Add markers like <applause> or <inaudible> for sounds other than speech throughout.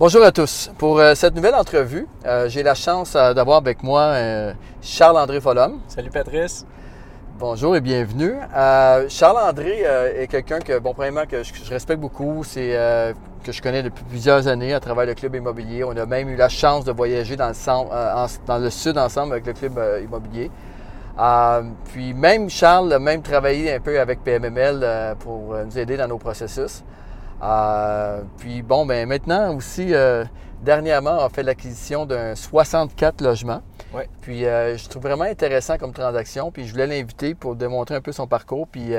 Bonjour à tous. Pour euh, cette nouvelle entrevue, euh, j'ai la chance euh, d'avoir avec moi Charles-André Follum. Salut Patrice. Bonjour et bienvenue. Charles-André est quelqu'un que, bon, premièrement, que je, je respecte beaucoup. C'est que je connais depuis plusieurs années à travers le club immobilier. On a même eu la chance de voyager dans le, centre- en- dans le sud ensemble avec le club immobilier. Puis même Charles a même travaillé un peu avec PMML pour nous aider dans nos processus. Euh, puis bon, ben maintenant aussi, euh, dernièrement, on a fait l'acquisition d'un 64 logements. Ouais. Puis euh, je trouve vraiment intéressant comme transaction. Puis je voulais l'inviter pour démontrer un peu son parcours. Puis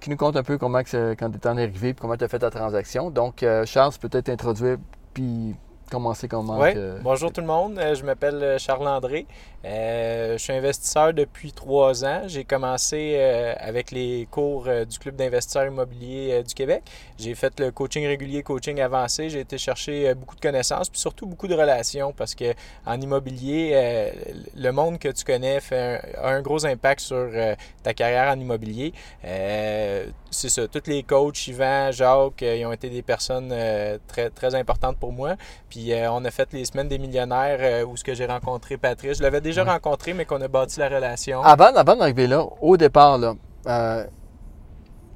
qui nous compte un peu comment que c'est- quand tu es en arrivé puis comment tu as fait ta transaction. Donc, Charles, peut-être t'introduire puis commencer comment. Ouais. que- Bonjour tout le monde, Euh, je m'appelle euh, Charles André. Euh, je suis investisseur depuis trois ans. J'ai commencé euh, avec les cours euh, du Club d'investisseurs immobiliers euh, du Québec. J'ai fait le coaching régulier, coaching avancé. J'ai été chercher euh, beaucoup de connaissances, puis surtout beaucoup de relations, parce que en immobilier, euh, le monde que tu connais fait un, a un gros impact sur euh, ta carrière en immobilier. C'est ça. Tous les coachs, Yvan, Jacques, euh, ils ont été des personnes euh, très, très importantes pour moi. Puis euh, on a fait les semaines des millionnaires où ce que j'ai rencontré Patrice. Je l'avais déjà Ouais. rencontré, mais qu'on a bâti la relation. Avant, avant d'arriver là, au départ, là,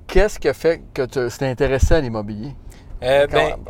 qu'est-ce qui a fait que tu t'es intéressé à l'immobilier? Ben,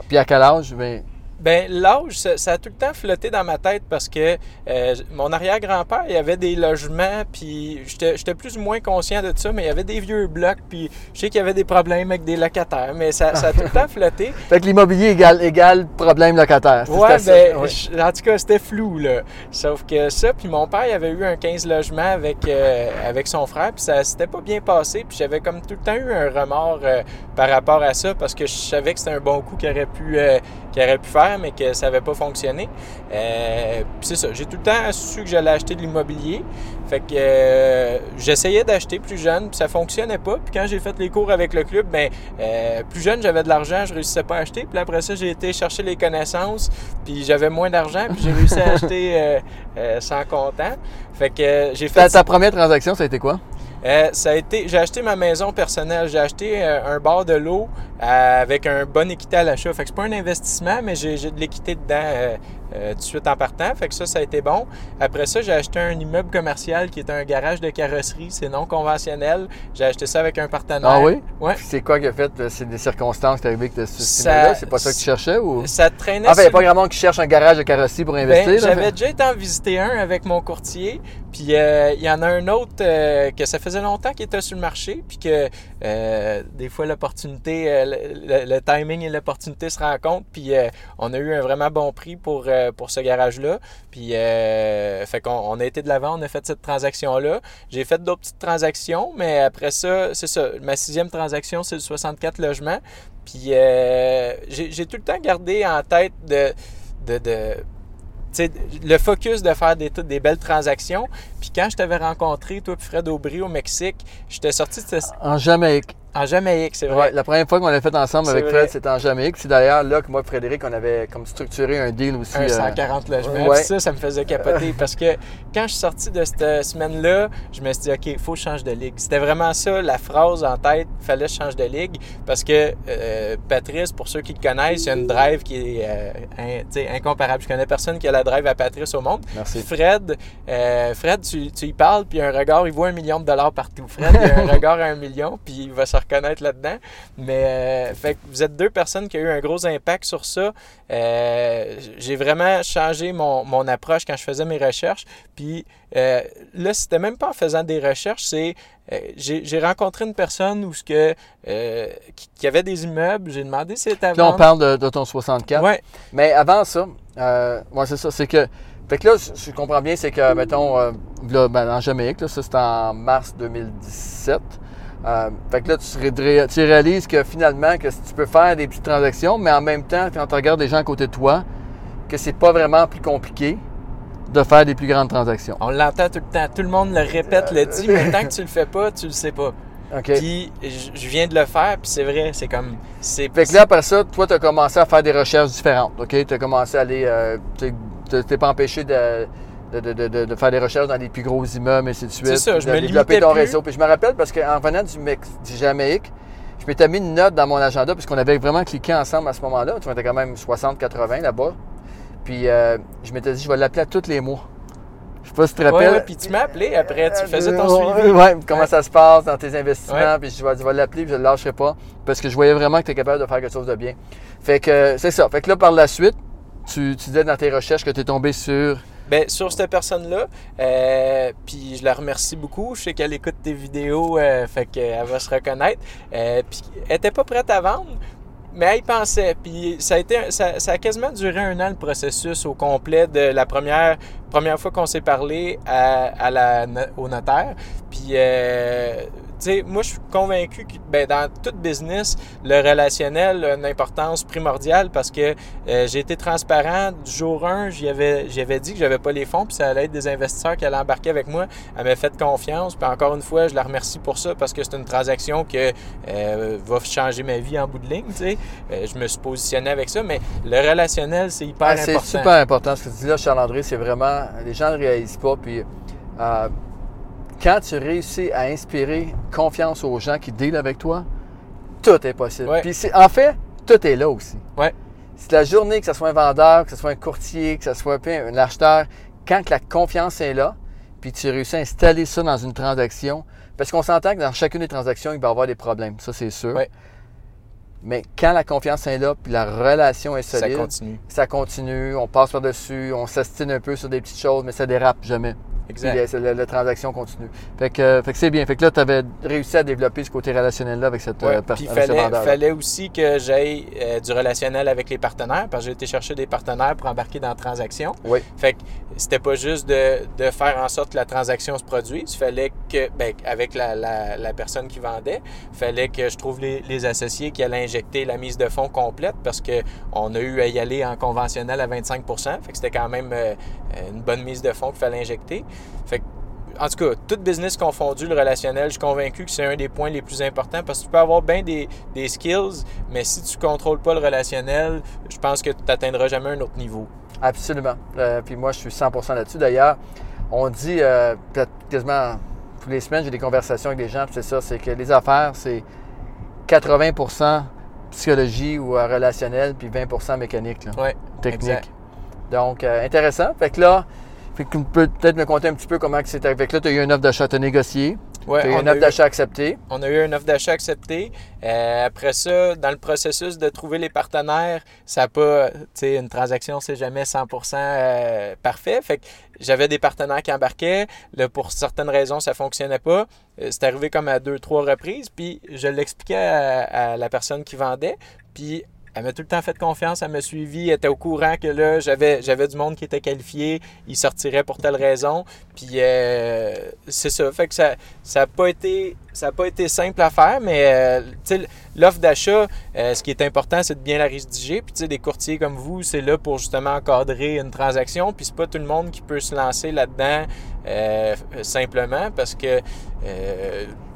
Puis à quel âge? Ben, Ben, l'âge, ça, ça a tout le temps flotté dans ma tête parce que euh, mon arrière-grand-père, il avait des logements, puis j'étais plus ou moins conscient de ça, mais il y avait des vieux blocs, puis je sais qu'il y avait des problèmes avec des locataires, mais ça, ça a tout le temps flotté. <laughs> fait que l'immobilier égale, égale problème locataire. c'est- Ouais, ben, ouais. je- en tout cas, c'était flou, là. Sauf que ça, puis mon père, il avait eu un 15 logements avec, euh, avec son frère, puis ça s'était pas bien passé, puis j'avais comme tout le temps eu un remords euh, par rapport à ça, parce que je savais que c'était un bon coup qu'il aurait pu, qu'il aurait pu faire, mais que ça avait pas fonctionné. Euh, puis c'est ça, j'ai tout le temps su que j'allais acheter de l'immobilier. Fait que euh, j'essayais d'acheter plus jeune, puis ça fonctionnait pas. Puis quand j'ai fait les cours avec le club, ben euh, plus jeune, j'avais de l'argent, je réussissais pas à acheter. Puis après ça, j'ai été chercher les connaissances, puis j'avais moins d'argent, puis j'ai réussi à <laughs> acheter euh, euh, sans comptant. Fait que euh, j'ai fait Ta, ta première transaction, ça a été quoi? Euh, ça a été, j'ai acheté ma maison personnelle. J'ai acheté euh, un bar de l'eau euh, avec un bon équité à l'achat. Fait que c'est pas un investissement, mais j'ai, de l'équité dedans tout de suite en partant. Fait que ça, ça a été bon. Après ça, j'ai acheté un immeuble commercial qui est un garage de carrosserie. C'est non conventionnel. J'ai acheté ça avec un partenaire. Ah oui? Ouais. C'est quoi qui a fait? C'est des circonstances qui sont arrivées que tu là C'est pas ça que tu cherchais? Ou... Ça traînait Enfin, il n'y a pas grand monde qui cherche un garage de carrosserie pour Ben, investir. J'avais déjà été en visiter un avec mon courtier, puis euh, il y en a un autre euh, que ça faisait longtemps qu'il était sur le marché, puis que euh, des fois l'opportunité, euh, le, timing et l'opportunité se rencontrent, puis euh, on a eu un vraiment bon prix pour, euh, pour ce garage-là, puis euh, fait qu'on on a été de l'avant, on a fait cette transaction-là. J'ai fait d'autres petites transactions, mais après ça, c'est ça, ma sixième transaction, c'est le 64 logements, puis euh, j'ai tout le temps gardé en tête de, de le focus de faire des, belles transactions. Puis quand je t'avais rencontré, toi puis Fred Aubry au Mexique, j'étais sorti de ce- En Jamaïque. En Jamaïque, c'est Ouais, vrai. la première fois qu'on l'a fait ensemble avec. Fred, c'était en Jamaïque. C'est d'ailleurs là que moi et Frédéric, on avait comme structuré un deal aussi. Un euh, 140 logements. ouais. Puis ça, ça me faisait capoter <laughs> parce que quand je suis sorti de cette semaine-là, je me suis dit, OK, il faut que je change de ligue. C'était vraiment ça, la phrase en tête, il fallait que je change de ligue parce que euh, Patrice, pour ceux qui le connaissent, il y a une drive qui est euh, in- incomparable. Je connais personne qui a la drive à Patrice au monde. Merci. Fred, euh, Fred, tu, tu y parles, puis un regard, il voit un million de dollars partout. Fred, il a un <laughs> regard à un million, puis il va se reconnaître là-dedans. Mais euh, fait que vous êtes deux personnes qui ont eu un gros impact sur ça. Euh, j'ai vraiment changé mon, mon approche quand je faisais mes recherches. Puis euh, là, c'était même pas en faisant des recherches, c'est j'ai rencontré une personne où ce que qui, qui avait des immeubles. J'ai demandé si c'était Là, on parle de, de ton 64. Ouais, Mais avant ça, ouais, c'est ça, c'est que. Fait que là, je, je comprends bien, c'est que, mettons, là, ben, en Jamaïque, là, ça c'était en mars 2017. Euh, fait que là, tu, ré- tu réalises que finalement, que tu peux faire des petites transactions, mais en même temps, quand tu regardes les gens à côté de toi, que c'est pas vraiment plus compliqué de faire des plus grandes transactions. on l'entend tout le temps. Tout le monde le répète, le dit, mais tant que tu le fais pas, tu le sais pas. Puis je viens de le faire, puis c'est vrai, c'est comme. Fait que là, après ça, toi, tu as commencé à faire des recherches différentes. OK? Tu as commencé à aller. Euh, tu t'es pas empêché de, de, de, de, de faire des recherches dans les plus gros immeubles, et ainsi de suite. C'est ça, je de me développer ton plus. réseau. Puis je me rappelle parce qu'en venant du, Mex- du Jamaïque, je m'étais mis une note dans mon agenda, puisqu'on avait vraiment cliqué ensemble à ce moment-là. Tu étais quand même 60-80 là-bas. Puis euh, je m'étais dit, je vais l'appeler à tous les mois. Je sais pas si tu te rappelles. ouais, puis tu m'as appelé après, tu faisais ton suivi. ouais, comment ça se passe dans tes investissements. Puis je vais, je vais l'appeler, puis je ne le lâcherai pas. Parce que je voyais vraiment que tu es capable de faire quelque chose de bien. Fait que c'est ça. Fait que là, par la suite, tu, tu disais dans tes recherches que tu es tombé sur. Ben, sur cette personne-là, euh, puis je la remercie beaucoup. Je sais qu'elle écoute tes vidéos, euh, fait qu'elle va se reconnaître. Euh, puis elle était pas prête à vendre, mais elle pensait. Puis ça a, été, ça, a quasiment duré un an le processus au complet de la première, première fois qu'on s'est parlé à, la, au notaire. Puis, euh, sais, moi, je suis convaincu que ben, dans tout business, le relationnel a une importance primordiale parce que euh, j'ai été transparent du jour 1. J'y avais, j'y avais dit que j'avais pas les fonds, puis ça allait être des investisseurs qui allaient embarquer avec moi. Elle m'a fait confiance. Puis encore une fois, je la remercie pour ça parce que c'est une transaction que euh, va changer ma vie en bout de ligne. tu sais. Euh, je me suis positionné avec ça, mais le relationnel, c'est hyper Ah, c'est important. super important. Ce que tu dis là, Charles-André, c'est vraiment. Les gens ne réalisent pas. Puis quand tu réussis à inspirer confiance aux gens qui dealent avec toi, tout est possible. Ouais. Puis en fait, tout est là aussi. Ouais. C'est la journée, que ce soit un vendeur, que ce soit un courtier, que ce soit un acheteur, quand que la confiance est là, puis tu réussis à installer ça dans une transaction, parce qu'on s'entend que dans chacune des transactions, il va y avoir des problèmes. Ça, c'est sûr. Ouais. Mais quand la confiance est là, puis la relation est Ça solide, continue. ça continue, on passe par-dessus, on s'astine un peu sur des petites choses, mais ça dérape jamais. Puis Exact. la, la- la transaction continue. Fait que, euh, fait que c'est bien. Fait que là, tu avais réussi à développer ce côté relationnel-là avec cette Ouais, euh, per- puis il fallait, aussi que j'aille euh, du relationnel avec les partenaires, parce que j'ai été chercher des partenaires pour embarquer dans la transaction. Oui. Fait que c'était pas juste de, de faire en sorte que la transaction se produise. Il fallait que, ben, avec la, la- personne qui vendait, il fallait que je trouve les, les associés qui allaient injecter la mise de fonds complète parce que on a eu à y aller en conventionnel à 25% Fait que c'était quand même euh, une bonne mise de fonds qu'il fallait injecter. Fait que en tout cas, tout business confondu, le relationnel, je suis convaincu que c'est un des points les plus importants parce que tu peux avoir bien des, des skills, mais si tu ne contrôles pas le relationnel, je pense que tu n'atteindras jamais un autre niveau. Absolument. Euh, puis moi, je suis 100% là-dessus. D'ailleurs, on dit euh, peut-être quasiment toutes les semaines, j'ai des conversations avec des gens, c'est ça, c'est que les affaires, c'est 80% psychologie ou euh, relationnel, puis 20% mécanique, là, Ouais, technique. exact. Donc, euh, intéressant. Fait que là, tu peux peut-être me conter un petit peu comment c'est arrivé. Là, tu as eu une offre d'achat, tu as négocié. Ouais, tu as eu on une offre d'achat acceptée. On a eu une offre d'achat acceptée. Euh, après ça, dans le processus de trouver les partenaires, ça n'a pas, tu sais, une transaction, c'est jamais 100% euh, parfait. Fait que j'avais des partenaires qui embarquaient. Là, pour certaines raisons, ça fonctionnait pas. Euh, C'est arrivé comme à deux, trois reprises. Puis je l'expliquais à, à la personne qui vendait. Puis elle m'a tout le temps fait confiance, elle m'a suivi, elle était au courant que là, j'avais, j'avais du monde qui était qualifié, il sortirait pour telle raison. Puis euh, c'est ça. Fait que ça n'a pas, été, ça a pas été simple à faire, mais euh, l'offre d'achat, euh, ce qui est important, c'est de bien la rédiger. Puis tu sais, des courtiers comme vous, c'est là pour justement encadrer une transaction. Puis c'est pas tout le monde qui peut se lancer là-dedans euh, simplement parce que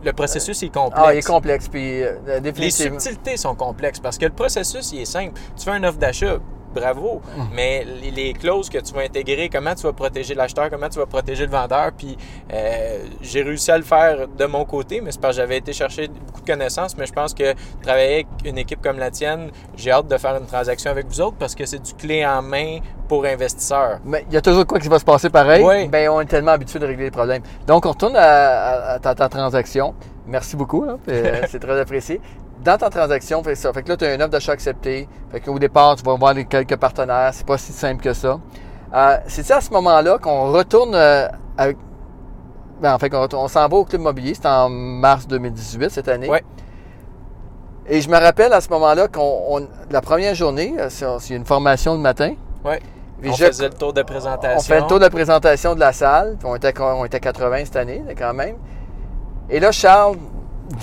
le processus est complexe. Ah, il est complexe. Puis, euh, Les définitivement. subtilités sont complexes parce que le processus, il est simple. Tu fais une offre d'achat, bravo, Hum. mais les, les clauses que tu vas intégrer, comment tu vas protéger l'acheteur, comment tu vas protéger le vendeur, puis euh, j'ai réussi à le faire de mon côté, mais c'est parce que j'avais été chercher beaucoup de connaissances, mais je pense que travailler avec une équipe comme la tienne, j'ai hâte de faire une transaction avec vous autres parce que c'est du clé en main pour investisseurs. Mais il y a toujours quoi qui va se passer pareil? Oui. Ben, on est tellement habitué de régler les problèmes. Donc, on retourne à, à- à ta, ta transaction. Merci beaucoup. hein, euh, <laughs> c'est très apprécié. Dans ta transaction, fait ça. Fait que là, tu as une offre d'achat acceptée. Fait qu'au départ, tu vas voir les quelques partenaires. C'est pas si simple que ça. Euh, c'est à ce moment-là qu'on retourne euh, avec. Ben, en fait, on, s'en va au Club Mobilier. C'était en mars 2018, cette année. Ouais. Et je me rappelle à ce moment-là qu'on. on- la première journée, euh, c'est c'est une formation le matin. Puis On je- faisait le tour de présentation. on fait le tour de présentation de la salle. Puis on était, on était 80 cette année, quand même. Et là, Charles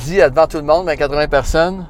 dit à devant tout le monde, ben 80 personnes,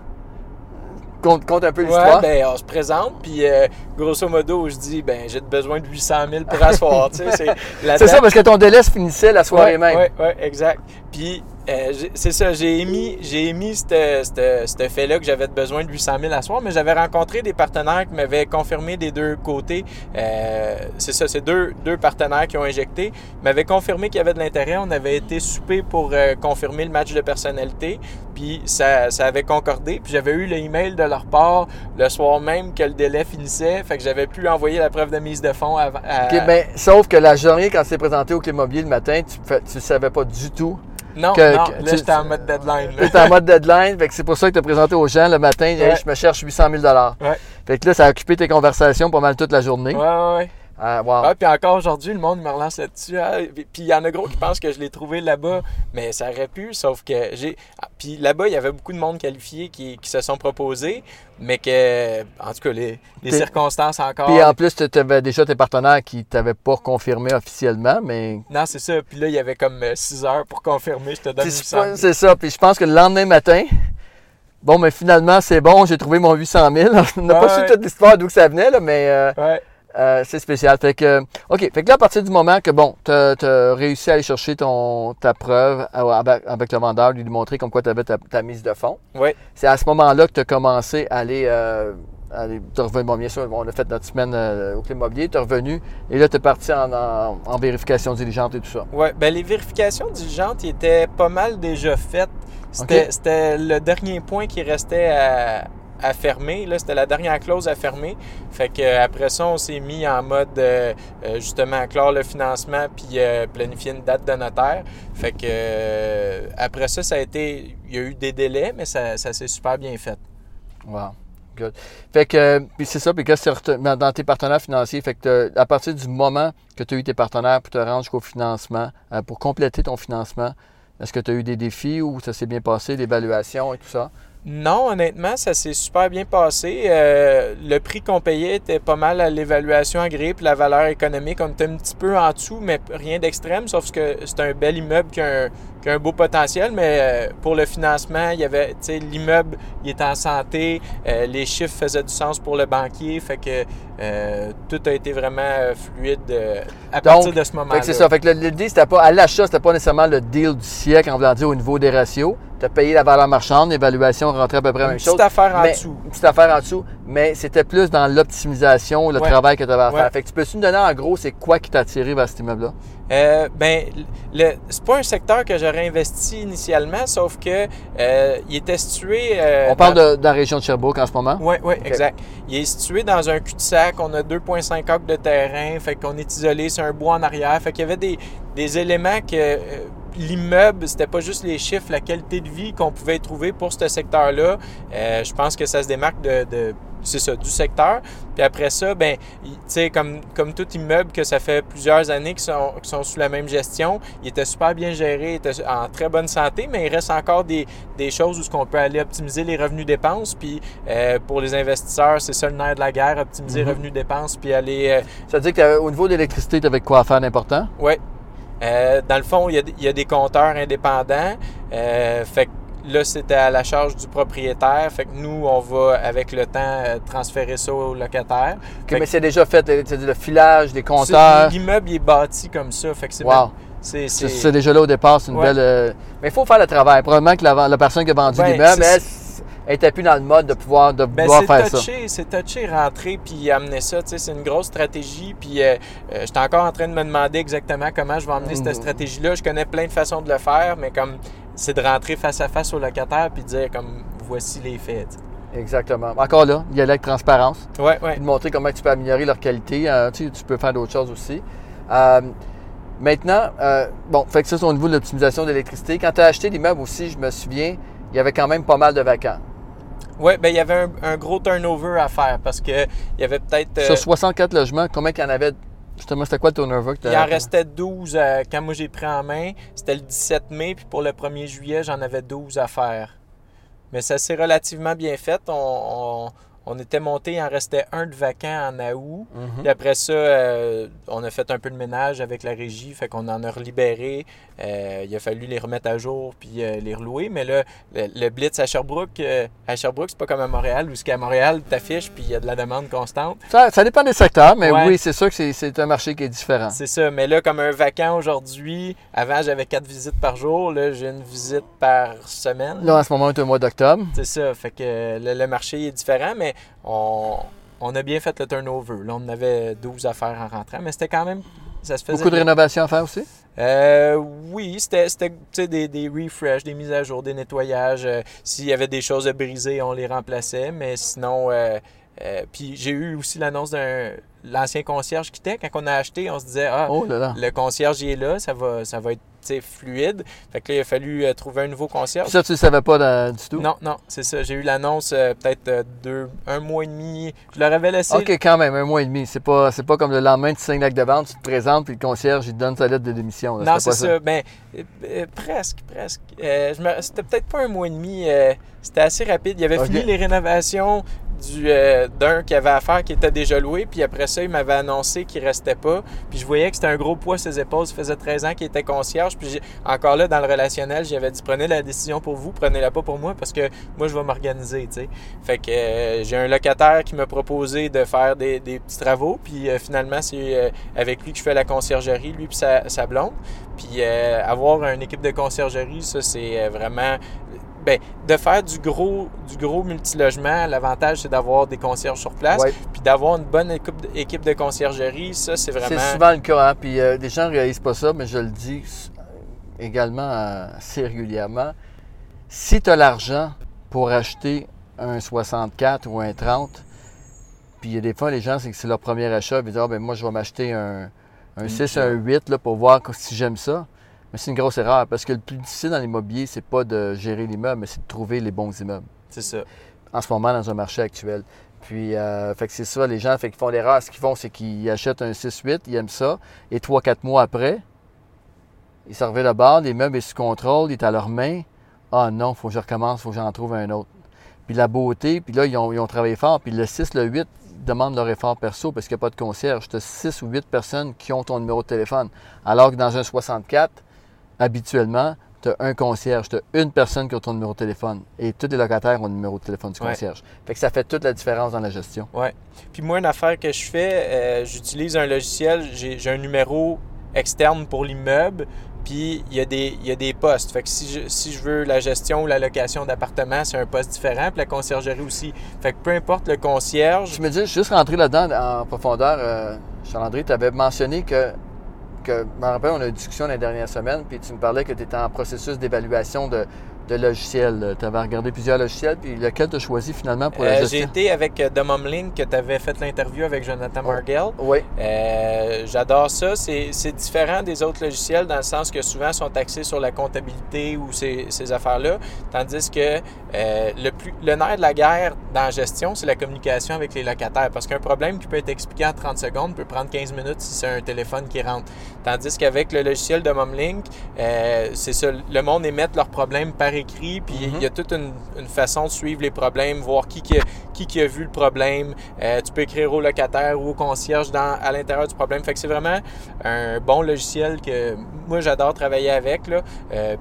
compte, compte un peu l'histoire. Ouais, ben, on se présente, puis euh, grosso modo, je dis, ben, j'ai besoin de 800 000 pour asseoir, <laughs> c'est ça, parce que ton délai se finissait la soirée ouais, même. Ouais, ouais, exact. Puis Euh, c'est ça, j'ai émis, j'ai émis ce fait-là que j'avais besoin de 800 000 à soir, mais j'avais rencontré des partenaires qui m'avaient confirmé des deux côtés. Euh, c'est ça, c'est deux, deux partenaires qui ont injecté, m'avaient confirmé qu'il y avait de l'intérêt. On avait été souper pour euh, confirmer le match de personnalité, puis ça, ça avait concordé. Puis j'avais eu le email de leur part le soir même que le délai finissait, fait que j'avais pu envoyer la preuve de mise de fonds avant. à- ben, sauf que la journée, quand c'est présenté au Clé Mobilier le matin, tu ne savais pas du tout. Non, que- non, que- là j'étais en mode deadline. En mode deadline, fait que c'est pour ça que tu as présenté aux gens le matin, Hey, Ouais. je me cherche 800 000 Ouais. Fait que là, ça a occupé tes conversations pas mal toute la journée. Ouais, ouais, ouais. Ah, wow. Ah, puis encore aujourd'hui, le monde me relance là-dessus. Ah, puis il y en a gros qui pensent que je l'ai trouvé là-bas, mais ça aurait pu, sauf que j'ai. ah, puis là-bas, il y avait beaucoup de monde qualifié qui, qui se sont proposés, mais que, en tout cas, les, les circonstances encore. Puis en plus, tu avais déjà tes partenaires qui t'avaient pas confirmé officiellement, mais Non, c'est ça. Puis là, il y avait comme 6 heures pour confirmer. Je te donne C'est 800 pas- c'est ça. Puis je pense que le lendemain matin, bon, mais finalement, c'est bon, j'ai trouvé mon 800 000. <laughs> On n'a pas Ouais. su toute l'histoire d'où que ça venait, là, mais euh, Ouais. Euh, c'est spécial. Fait que, OK. Fait que là, à partir du moment que, bon, tu as, réussi à aller chercher ton, ta preuve à- avec, avec le vendeur, lui montrer comme quoi tu avais ta, ta mise de fonds, Ouais. c'est à ce moment-là que tu as commencé à aller. Euh, t'es revenu, bon, bien sûr, on a fait notre semaine euh, au Clé Immobilier, tu es revenu et là, tu es parti en, en- en vérification diligente et tout ça. Ouais, ben les vérifications diligentes ils étaient pas mal déjà faites. C'était c'était le dernier point qui restait à, à fermer. Là, c'était la dernière clause à fermer. Fait que euh, après ça, on s'est mis en mode euh, euh, justement clore le financement puis euh, planifier une date de notaire. Fait que après ça, ça a été. Il y a eu des délais, mais ça, ça s'est super bien fait. Wow. Good. Fait que, c'est ça, puis que dans tes partenaires financiers, fait que à partir du moment que tu as eu tes partenaires pour te rendre jusqu'au financement, pour compléter ton financement, est-ce que tu as eu des défis ou ça s'est bien passé, l'évaluation et tout ça? Non, honnêtement, ça s'est super bien passé. Euh, le prix qu'on payait était pas mal à l'évaluation agréée puis la valeur économique. On était un petit peu en dessous, mais rien d'extrême, sauf que c'est un bel immeuble qui a un, qui a un beau potentiel. Mais euh, pour le financement, il y avait, l'immeuble, il est en santé, euh, les chiffres faisaient du sens pour le banquier, fait que euh, tout a été vraiment fluide euh, à Donc, partir de ce moment-là. C'est ça. Fait que le- c'était pas, à l'achat, c'était pas nécessairement le deal du siècle, en voulant dire au niveau des ratios. Tu as payé la valeur marchande, l'évaluation rentrait à peu près la Une même petite chose. affaire en mais- dessous. Une petite affaire en dessous, mais c'était plus dans l'optimisation, le Ouais. travail que tu avais à faire. Ouais. Fait que tu peux-tu nous donner en gros, c'est quoi qui t'a attiré vers cet immeuble-là? Euh, ben, le, c'est pas un secteur que j'aurais investi initialement, sauf que euh, il était situé. euh, On parle dans- de, de la région de Sherbrooke en ce moment? Oui, oui, exact. Il est situé dans un cul-de-sac. On a 2,5 acres de terrain. Fait qu'on est isolé. C'est un bois en arrière. Fait qu'il y avait des, des éléments que euh, l'immeuble, c'était pas juste les chiffres, la qualité de vie qu'on pouvait trouver pour ce secteur-là. Euh, je pense que ça se démarque de, de- c'est ça, du secteur. Puis après ça, ben, tu sais, comme, comme tout immeuble que ça fait plusieurs années qui sont, sont sous la même gestion, il était super bien géré, il était en très bonne santé, mais il reste encore des, des choses où ce qu'on peut aller optimiser les revenus dépenses. Puis euh, pour les investisseurs, c'est ça le nerf de la guerre, optimiser Mhm. revenus dépenses, puis aller euh, Ça veut dire qu'au niveau de l'électricité, tu avais quoi à faire d'important? oui. Euh, dans le fond, il y, a, il y a des compteurs indépendants. Fait que là, c'était à la charge du propriétaire. Fait que nous, on va, avec le temps, euh, transférer ça au locataire. Mais que- c'est déjà fait, c'est-à-dire le filage, les C'est- compteurs. L'immeuble est bâti comme ça. Fait que c'est Wow. c'est- déjà là au départ, c'est une Ouais. belle. euh, Mais il faut faire le travail. Probablement que la, la personne qui a vendu Ben, l'immeuble, elle, elle était plus dans le mode de pouvoir, de Ben, pouvoir faire ça. touché, c'est touché rentrer puis amener ça. C'est une grosse stratégie. Puis euh, euh, j'étais encore en train de me demander exactement comment je vais emmener Mhm. cette stratégie-là. Je connais plein de façons de le faire, mais comme c'est de rentrer face à face au locataire puis de dire comme voici les faits. Exactement. Encore là, il y a avec transparence. Ouais. Puis de montrer comment tu peux améliorer leur qualité. Euh, tu, sais, tu peux faire d'autres choses aussi. Euh, maintenant, euh, bon, fait que ça, c'est au niveau de l'optimisation d'électricité. Quand tu as acheté l'immeuble aussi, je me souviens, il y avait quand même pas mal de vacants. Ouais, ben il y avait un, un gros turnover à faire parce que il y avait peut-être. euh, Sur 64 logements, combien qu'il y en avait Justement, c'était quoi le turnover que il t'as- en restait 12 euh, quand moi j'ai pris en main. C'était le 17 mai, puis pour le 1er juillet, j'en avais 12 à faire. Mais ça s'est relativement bien fait. On- on était monté, il en restait un de vacant en août. Mhm. Puis après ça, euh, on a fait un peu de ménage avec la régie, fait qu'on en a relibéré. Euh, il a fallu les remettre à jour puis euh, les relouer. Mais là, le, le Blitz à Sherbrooke, à Sherbrooke, c'est pas comme à Montréal où ce qu'à Montréal, t'affiches puis il y a de la demande constante. Ça, ça dépend des secteurs, mais Ouais. oui, c'est sûr que c'est- c'est un marché qui est différent. C'est ça. Mais là, comme un vacant aujourd'hui, avant j'avais quatre visites par jour. Là, j'ai une visite par semaine. Là, en ce moment, on est au mois d'octobre. C'est ça. Fait que le, le marché est différent, mais on, on a bien fait le turnover. Là, on en avait 12 à faire en rentrant, mais c'était quand même. Ça se faisait. Beaucoup de bien. rénovations à faire aussi? Euh, oui, c'était des, des refresh, des mises à jour, des nettoyages. Euh, S'il y avait des choses à briser, on les remplaçait. Mais sinon, euh, puis j'ai eu aussi l'annonce d'un l'ancien concierge qui était. Quand on a acheté, on se disait ah Oh là là. le concierge il est là, ça va, ça va être fluide. Fait que là, il a fallu euh, trouver un nouveau concierge. Puis ça, tu ne savais pas dans- du tout? Non, non, c'est ça. J'ai eu l'annonce euh, peut-être euh, deux, un mois et demi. Je leur avais laissé. OK, quand même, un mois et demi. C'est pas, c'est pas comme le lendemain, tu signes l'acte de vente, tu te présentes, puis le concierge, il te donne sa lettre de démission. là. Non, c'est pas ça. Ben, euh, euh, presque, presque. Euh, me- C'était peut-être pas un mois et demi. euh, C'était assez rapide. Il avait fini les rénovations euh, d'un qui avait à faire qui était déjà loué. Puis après ça, il m'avait annoncé qu'il restait pas. Puis je voyais que c'était un gros poids ses épaules. Ça faisait 13 ans qu'il était concierge. Puis encore là, dans le relationnel, j'avais dit prenez la décision pour vous, prenez-la pas pour moi parce que moi, je vais m'organiser. Fait que euh, j'ai un locataire qui m'a proposé de faire des, petits travaux. Puis euh, finalement, c'est avec lui que je fais la conciergerie, lui puis sa, sa blonde. Puis euh, avoir une équipe de conciergerie, ça, c'est euh, vraiment. Ben, de faire du gros, du gros multilogement, l'avantage, c'est d'avoir des concierges sur place. Ouais. Puis d'avoir une bonne équipe, équipe de conciergerie, ça, c'est vraiment. C'est souvent le cas, hein? puis euh, les gens ne réalisent pas ça, mais je le dis également euh, assez régulièrement. Si tu as l'argent pour acheter un 64 ou un 30, puis il y a des fois, les gens, c'est que c'est leur premier achat, ils disent Ah, ben moi, je vais m'acheter un, un 6, un 8 là, pour voir si j'aime ça. Mais c'est une grosse erreur, parce que le plus difficile dans l'immobilier, c'est pas de gérer l'immeuble, mais c'est de trouver les bons immeubles C'est ça. en ce moment dans un marché actuel. Puis, euh, fait que c'est ça, les gens fait qu'ils font l'erreur. Ce qu'ils font, c'est qu'ils achètent un 6-8, ils aiment ça, et 3-4 mois après, ils se de bord, l'immeuble est sous contrôle, il est à leurs mains. Ah non, il faut que je recommence, il faut que j'en trouve un autre. Puis la beauté, puis là, ils ont, ils ont travaillé fort, puis le 6, le 8, ils demandent leur effort perso parce qu'il n'y a pas de concierge. Tu as 6 ou 8 personnes qui ont ton numéro de téléphone. Alors que dans un 64, habituellement, tu as un concierge, tu as une personne qui a ton numéro de téléphone. Et tous les locataires ont le numéro de téléphone du Ouais. concierge. Fait que ça fait toute la différence dans la gestion. Ouais. Puis moi, une affaire que je fais, euh, j'utilise un logiciel, j'ai un numéro externe pour l'immeuble, puis il y, a des- y a des postes. Fait que si je, si je veux la gestion ou la location d'appartement, c'est un poste différent, puis la conciergerie aussi. Fait que peu importe le concierge, Je me dis, juste rentrer là-dedans en profondeur, euh, Charles-André, tu avais mentionné que, que, je me rappelle, on a eu une discussion la dernière semaine, puis tu me parlais que tu étais en processus d'évaluation de, de logiciels. Tu avais regardé plusieurs logiciels, puis lequel tu as choisi finalement pour la euh, j'ai été avec euh, Domomlink, que tu avais fait l'interview avec Jonathan Margell. Oui. Euh, J'adore ça. C'est différent des autres logiciels dans le sens que souvent sont axés sur la comptabilité ou ces, ces affaires-là. Tandis que euh, le, plus, le nerf de la guerre dans la gestion, c'est la communication avec les locataires. Parce qu'un problème qui peut être expliqué en 30 secondes peut prendre 15 minutes si c'est un téléphone qui rentre. Tandis qu'avec le logiciel de Momlink, euh, c'est ça, le monde émet leurs problèmes par écrit, puis il y a toute une, une façon de suivre les problèmes, voir qui, qui, a, qui, qui a vu le problème. Euh, tu peux écrire au locataire ou au concierge dans, à l'intérieur du problème. Fait que c'est vraiment un bon logiciel que moi j'adore travailler avec. Là. Euh,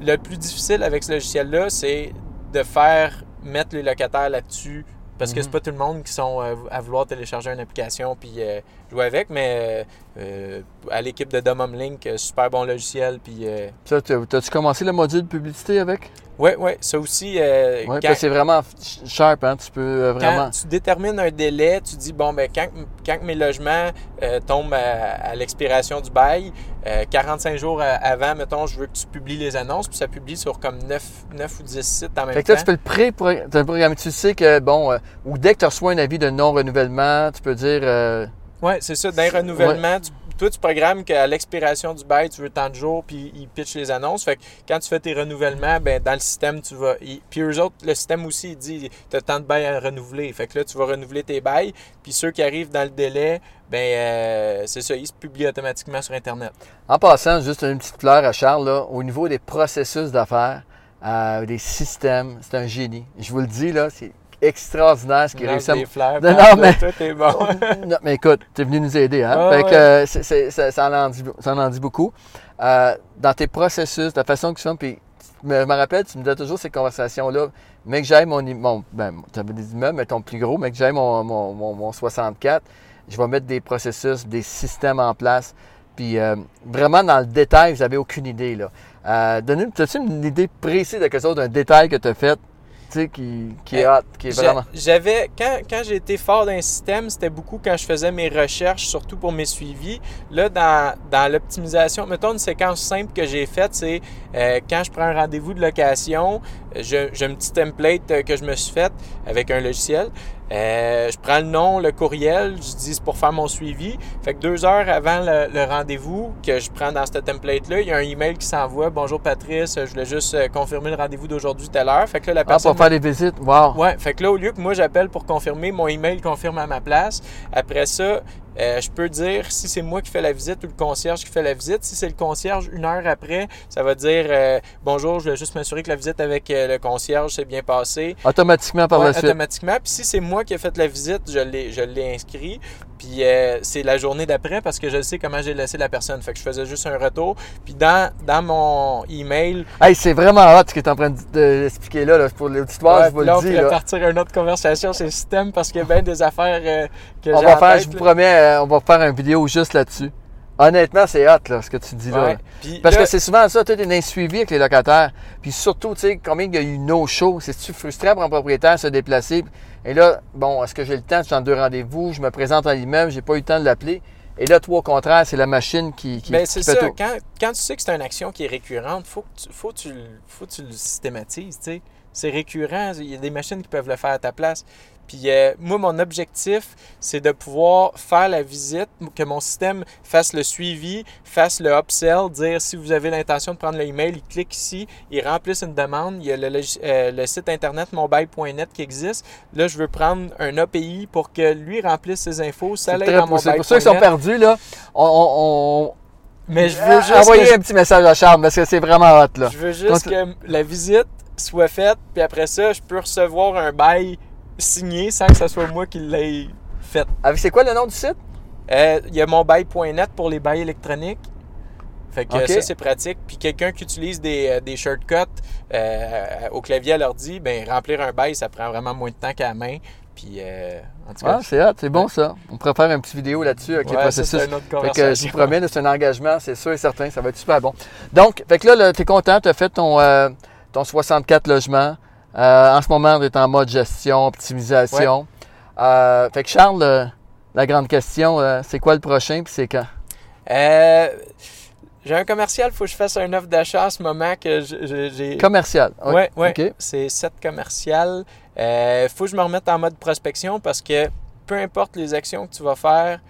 le plus difficile avec ce logiciel-là, c'est de faire mettre les locataires là-dessus. Parce que Mhm. c'est pas tout le monde qui sont euh, à vouloir télécharger une application puis euh, jouer avec, mais euh, à l'équipe de Domum Link, euh, super bon logiciel. Puis, euh, Ça, t'as- t'as-tu commencé le module publicité avec? ouais, ouais, ça aussi. euh, Oui, c'est vraiment sharp, hein? Tu peux euh, vraiment. Quand tu détermines un délai, tu dis, bon, ben, quand, quand mes logements euh, tombent à, à l'expiration du bail, euh, 45 jours avant, mettons, je veux que tu publies les annonces, puis ça publie sur comme 9, 9 ou 10 sites en même Fait que là, tu peux le pré t'as le programme. Tu sais que, bon, ou dès que tu reçois un avis de non-renouvellement, tu peux dire. Oui, c'est ça. D'un renouvellement, tu- toi, tu programmes qu'à l'expiration du bail, tu veux tant de jours, puis ils pitchent les annonces. Fait que quand tu fais tes renouvellements, ben, dans le système, tu vas. Puis eux autres, le système aussi, il dit tu as tant de bails à renouveler. Fait que là, tu vas renouveler tes bails. Puis ceux qui arrivent dans le délai, ben, euh, c'est ça, ils se publient automatiquement sur Internet. En passant, juste une petite fleur à Charles, là, au niveau des processus d'affaires, euh, des systèmes, c'est un génie. Je vous le dis, là, c'est extraordinaire ce qu'il réussit à fleurs, Non, non, mais- Toi, t'es bon. <laughs> Non, mais écoute, tu es venu nous aider, hein? Ah, fait que, euh, ça, ça en dit, ça en en dit beaucoup. Euh, dans tes processus, la façon que tu fais, puis je me, me rappelle, tu me disais toujours ces conversations-là. Mais que j'aime mon, ben, tu avais des immeubles, mais ton plus gros, mais que j'aime mon, mon, mon- mon 64, je vais mettre des processus, des systèmes en place. Puis euh, vraiment, dans le détail, vous n'avez aucune idée, là. Euh, Donne-nous, as-tu une idée précise de quelque chose, d'un détail que tu as fait, sais, qui, qui est Euh, hot, qui est vraiment... J'avais, quand, quand j'ai été fort dans un système, c'était beaucoup quand je faisais mes recherches, surtout pour mes suivis. Là, dans, dans l'optimisation, mettons une séquence simple que j'ai faite, c'est euh, quand je prends un rendez-vous de location, j'ai un petit template euh, que je me suis fait avec un logiciel. Euh, je prends le nom, le courriel, je dis c'est pour faire mon suivi. Fait que deux heures avant le, le rendez-vous que je prends dans ce template-là, il y a un email qui s'envoie. Bonjour Patrice, je voulais juste euh, confirmer le rendez-vous d'aujourd'hui telle heure. Fait que là, la Ah, personne pour faire des visites, wow! Ouais, fait que là, au lieu que moi j'appelle pour confirmer, mon email confirme à ma place. Après ça, euh, je peux dire si c'est moi qui fais la visite ou le concierge qui fait la visite. Si c'est le concierge, une heure après, ça va dire euh, bonjour, je voulais juste m'assurer que la visite avec euh, le concierge s'est bien passée. Automatiquement par Ouais, la suite. automatiquement. Puis si c'est moi qui ai fait la visite, je l'ai, je l'ai inscrit. Puis euh, c'est la journée d'après parce que je sais comment j'ai laissé la personne. Fait que je faisais juste un retour. Puis dans, dans mon email, Hey, c'est vraiment hot ce que tu es en train de- d'expliquer là, là. Pour l'auditoire, ouais, je vous là, le on dis. pourrait Là. partir une autre conversation sur le système parce qu'il y a bien des affaires euh, que On va faire, tête, je vous promets, euh, on va faire une vidéo juste là-dessus. Honnêtement, c'est hot là, ce que tu dis là. Ouais. là. Puis Parce là, que c'est souvent ça, tu as un suivi avec les locataires. Puis surtout, tu sais, combien il y a eu no-show. C'est-tu frustrant pour un propriétaire se déplacer? Et là, bon, est-ce que j'ai le temps? Je suis en deux rendez-vous, je me présente à l'immeuble, j'ai pas eu le temps de l'appeler. Et là, toi, au contraire, c'est la machine qui, qui, ben, c'est ça. tout. Quand, quand tu sais que c'est une action qui est récurrente, faut que tu, faut que tu, faut que tu le systématises. tu sais. C'est récurrent. Il y a des machines qui peuvent le faire à ta place. Puis euh, moi, mon objectif, c'est de pouvoir faire la visite, que mon système fasse le suivi, fasse le upsell, dire si vous avez l'intention de prendre l'email, il clique ici, il remplisse une demande. Il y a le, euh, le site internet mobile.net qui existe. Là, je veux prendre un API pour que lui remplisse ses infos. Ça C'est l'aide dans poussé. Pour ceux qui sont perdus, là, on, on, on- Mais je veux juste envoyer que- un petit message à Charles parce que c'est vraiment hot là. Je veux juste que la visite soit faite, puis après ça, je peux recevoir un bail signé sans que ce soit moi qui l'ai fait. Avec c'est quoi le nom du site? Euh, Il y a mon bail.net pour les bails électroniques. Fait que Ok. ça, c'est pratique. Puis quelqu'un qui utilise des, euh, des shortcuts euh, au clavier à l'ordi, ben remplir un bail, ça prend vraiment moins de temps qu'à la main. Puis, euh, en tout cas, Ah, c'est hot, c'est bon ça. On pourrait faire une petite vidéo là-dessus avec les ouais, ça, processus. c'est une autre Fait que je vous promets, là, c'est un engagement, c'est sûr et certain, ça va être super bon. Donc, fait que là, tu es content, tu as fait ton, euh, ton 64 logements. Euh, en ce moment, tu es en mode gestion, optimisation. Euh, fait que Charles, euh, la grande question, c'est quoi le prochain puis c'est quand? J'ai un commercial, il faut que je fasse un offre d'achat en ce moment que j'ai... Commercial. Oui. Ouais, ouais. C'est 7 commercial. Il faut que je me remette en mode prospection parce que peu importe les actions que tu vas faire,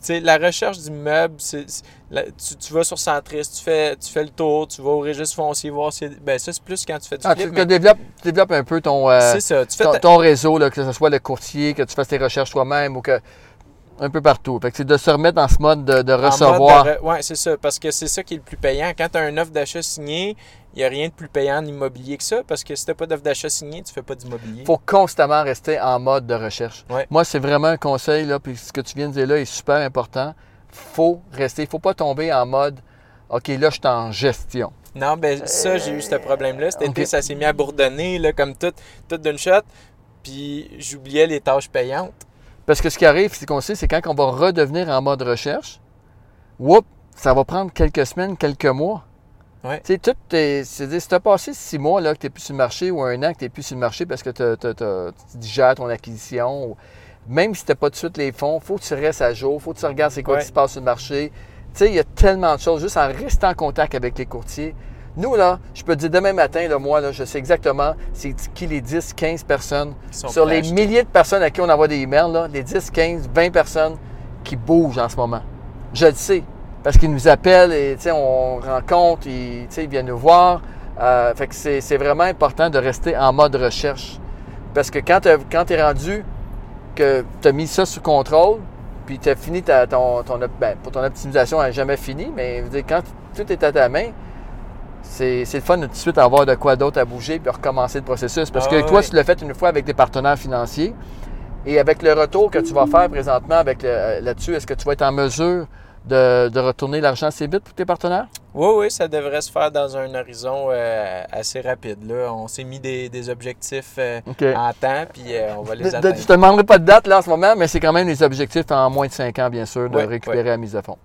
sais, la recherche d'immeuble, c'est, tu, tu vas sur Centris, tu fais, tu fais le tour, tu vas au registre foncier voir si. Ben, ça, c'est plus quand tu fais du Ah, flip, tu mais développes, un peu ton, euh, c'est ça. Tu fais ton, ta- ton réseau, là, que ce soit le courtier, que tu fasses tes recherches toi-même ou que. Un peu partout. Fait que c'est de se remettre dans ce mode de, recevoir. re- ouais, c'est ça. Parce que c'est ça qui est le plus payant. Quand tu as une offre d'achat signée, il n'y a rien de plus payant en immobilier que ça. Parce que si tu n'as pas d'offre d'achat signée, tu ne fais pas d'immobilier. Il faut constamment rester en mode de recherche. Ouais. Moi, c'est vraiment un conseil, là, puis ce que tu viens de dire là est super important. faut rester, il ne faut pas tomber en mode OK, là, je suis en gestion. Non, ben ça, j'ai eu ce problème-là. Cet été, ok. ça s'est mis à bourdonner, là, comme tout, tout d'une shot. Puis j'oubliais les tâches payantes. Parce que ce qui arrive, c'est qu'on sait, c'est quand on va redevenir en mode recherche, whoop, ça va prendre quelques semaines, quelques mois. Ouais. Tu sais, tout est- c'est-à-dire, si tu as passé six mois là, que tu n'es plus sur le marché ou un an que tu n'es plus sur le marché parce que tu digères ton acquisition, ou- même si tu n'as pas tout de suite les fonds, il faut que tu restes à jour, il faut que tu regardes c'est quoi Ouais. qui se passe sur le marché. Tu sais, il y a tellement de choses, juste en restant en contact avec les courtiers. Nous, là, je peux te dire demain matin, là, moi, là, je sais exactement c'est qui les 10, 15 personnes sur les acheter. milliers de personnes à qui on envoie des emails, là, les 10, 15, 20 personnes qui bougent en ce moment. Je le sais. Parce qu'ils nous appellent et on rencontre, ils, ils viennent nous voir. Euh, fait que c'est vraiment important de rester en mode recherche. Parce que quand tu es rendu que tu as mis ça sous contrôle, puis tu as fini ta, ton, ben, pour ton optimisation, elle n'est jamais finie, mais je veux dire, quand tout est à ta main, c'est le fun de tout de suite avoir de quoi d'autre à bouger puis recommencer le processus. Parce Ah que toi, tu l'as fait une fois avec tes partenaires financiers. Et avec le retour que tu vas faire présentement avec euh, là-dessus, est-ce que tu vas être en mesure de, de retourner l'argent assez vite pour tes partenaires? Oui, oui, ça devrait se faire dans un horizon euh, assez rapide. Là. On s'est mis des, des objectifs euh, en temps, puis euh, on va les atteindre. je te demanderai pas de date là en ce moment, mais c'est quand même des objectifs en moins de 5 ans, bien sûr, de récupérer ouais. la mise à fond.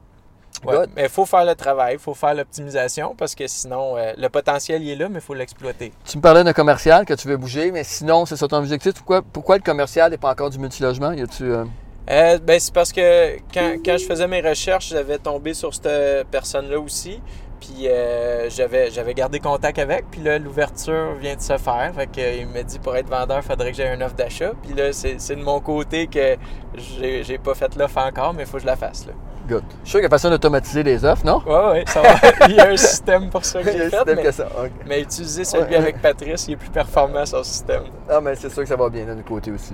Ouais, Good. mais il faut faire le travail, il faut faire l'optimisation parce que sinon, euh, le potentiel il est là, mais il faut l'exploiter. Tu me parlais d'un commercial que tu veux bouger, mais sinon, c'est ça ton objectif? Pourquoi, pourquoi le commercial n'est pas encore du multilogement? Y a-tu. euh, Euh, ben, c'est parce que quand, quand je faisais mes recherches, j'avais tombé sur cette personne-là aussi. Puis euh, j'avais, j'avais gardé contact avec. Puis là, l'ouverture vient de se faire. Fait que, euh, il m'a dit pour être vendeur, il faudrait que j'aie une offre d'achat. Puis là, c'est, c'est de mon côté que j'ai, j'ai pas fait l'offre encore, mais il faut que je la fasse. Là. Good. Je suis sûr qu'il y a façon d'automatiser les offres, non? Ouais, ouais, ça va. <laughs> il y a un système pour ça que Il y a j'ai un fait. système Mais, que ça. Mais utiliser celui Ouais. avec Patrice, il est plus performant son système. Ah, mais c'est sûr que ça va bien de notre côté aussi.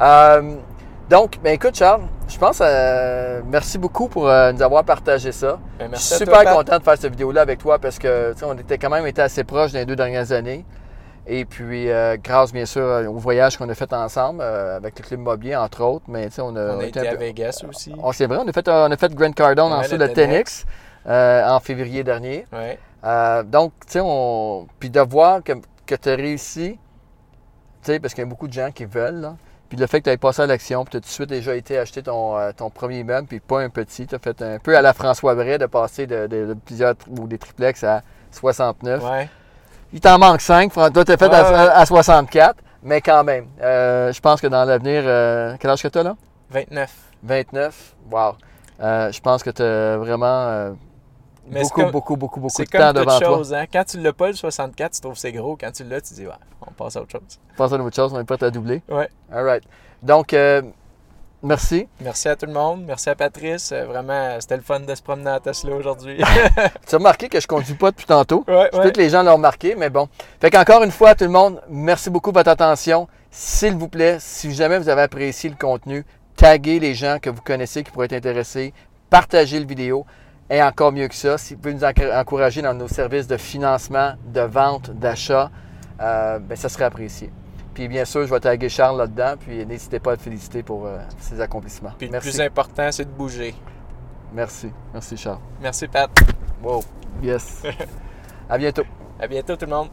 Euh, donc, ben écoute, Charles, je pense. euh, merci beaucoup pour euh, nous avoir partagé ça. Ben, Je suis super toi, content de faire cette vidéo-là avec toi parce que tu sais, on était quand même été assez proches dans les deux dernières années. Et puis, euh, grâce bien sûr au voyage qu'on a fait ensemble euh, avec le club immobilier, entre autres, mais tu sais, on a, On a été un à Vegas aussi. On c'est vrai, on a fait, on a fait Grand Cardone en dessous le de euh, en février dernier. Ouais. Euh, donc, tu sais, on... puis de voir que, que tu as réussi, tu sais, parce qu'il y a beaucoup de gens qui veulent, là. Puis le fait que tu aies passé à l'action, puis tu as tout de suite déjà été acheter ton, euh, ton premier immeuble, puis pas un petit. Tu as fait un peu à la François Bray de passer de, de- de plusieurs ou des triplex à 69. Ouais. Il t'en manque 5. Toi, tu as fait Ouais, à, ouais. à 64, mais quand même. euh, je pense que dans l'avenir, euh, quel âge que tu as là? 29. 29. Wow. Euh, je pense que tu as vraiment euh, beaucoup, comme- beaucoup, beaucoup, beaucoup de temps devant toi. chose, hein? Quand tu l'as pas, le 64, tu trouves que c'est gros. Quand tu l'as, tu dis, ouais, on passe à autre chose. Pense à une autre chose, on est prêt à doubler. Ouais. All right. Donc, euh, merci. Merci à tout le monde. Merci à Patrice. Euh, Vraiment, c'était le fun de se promener à Tesla aujourd'hui. <laughs> Tu as remarqué que je ne conduis pas depuis tantôt. ouais, Je sais que les gens l'ont remarqué, mais bon. Fait qu'encore une fois, tout le monde, merci beaucoup de votre attention. S'il vous plaît, si jamais vous avez apprécié le contenu, taguez les gens que vous connaissez qui pourraient être intéressés, partagez le vidéo. Et encore mieux que ça, si vous pouvez nous enc- encourager dans nos services de financement, de vente, d'achat, euh, ben, ça serait apprécié. Puis bien sûr, je vais taguer Charles là-dedans, puis n'hésitez pas à le féliciter pour euh, ses accomplissements. Puis le plus important, c'est de bouger. Merci. Merci Charles. Merci, Pat. Wow. Yes. <laughs> à bientôt. À bientôt, tout le monde.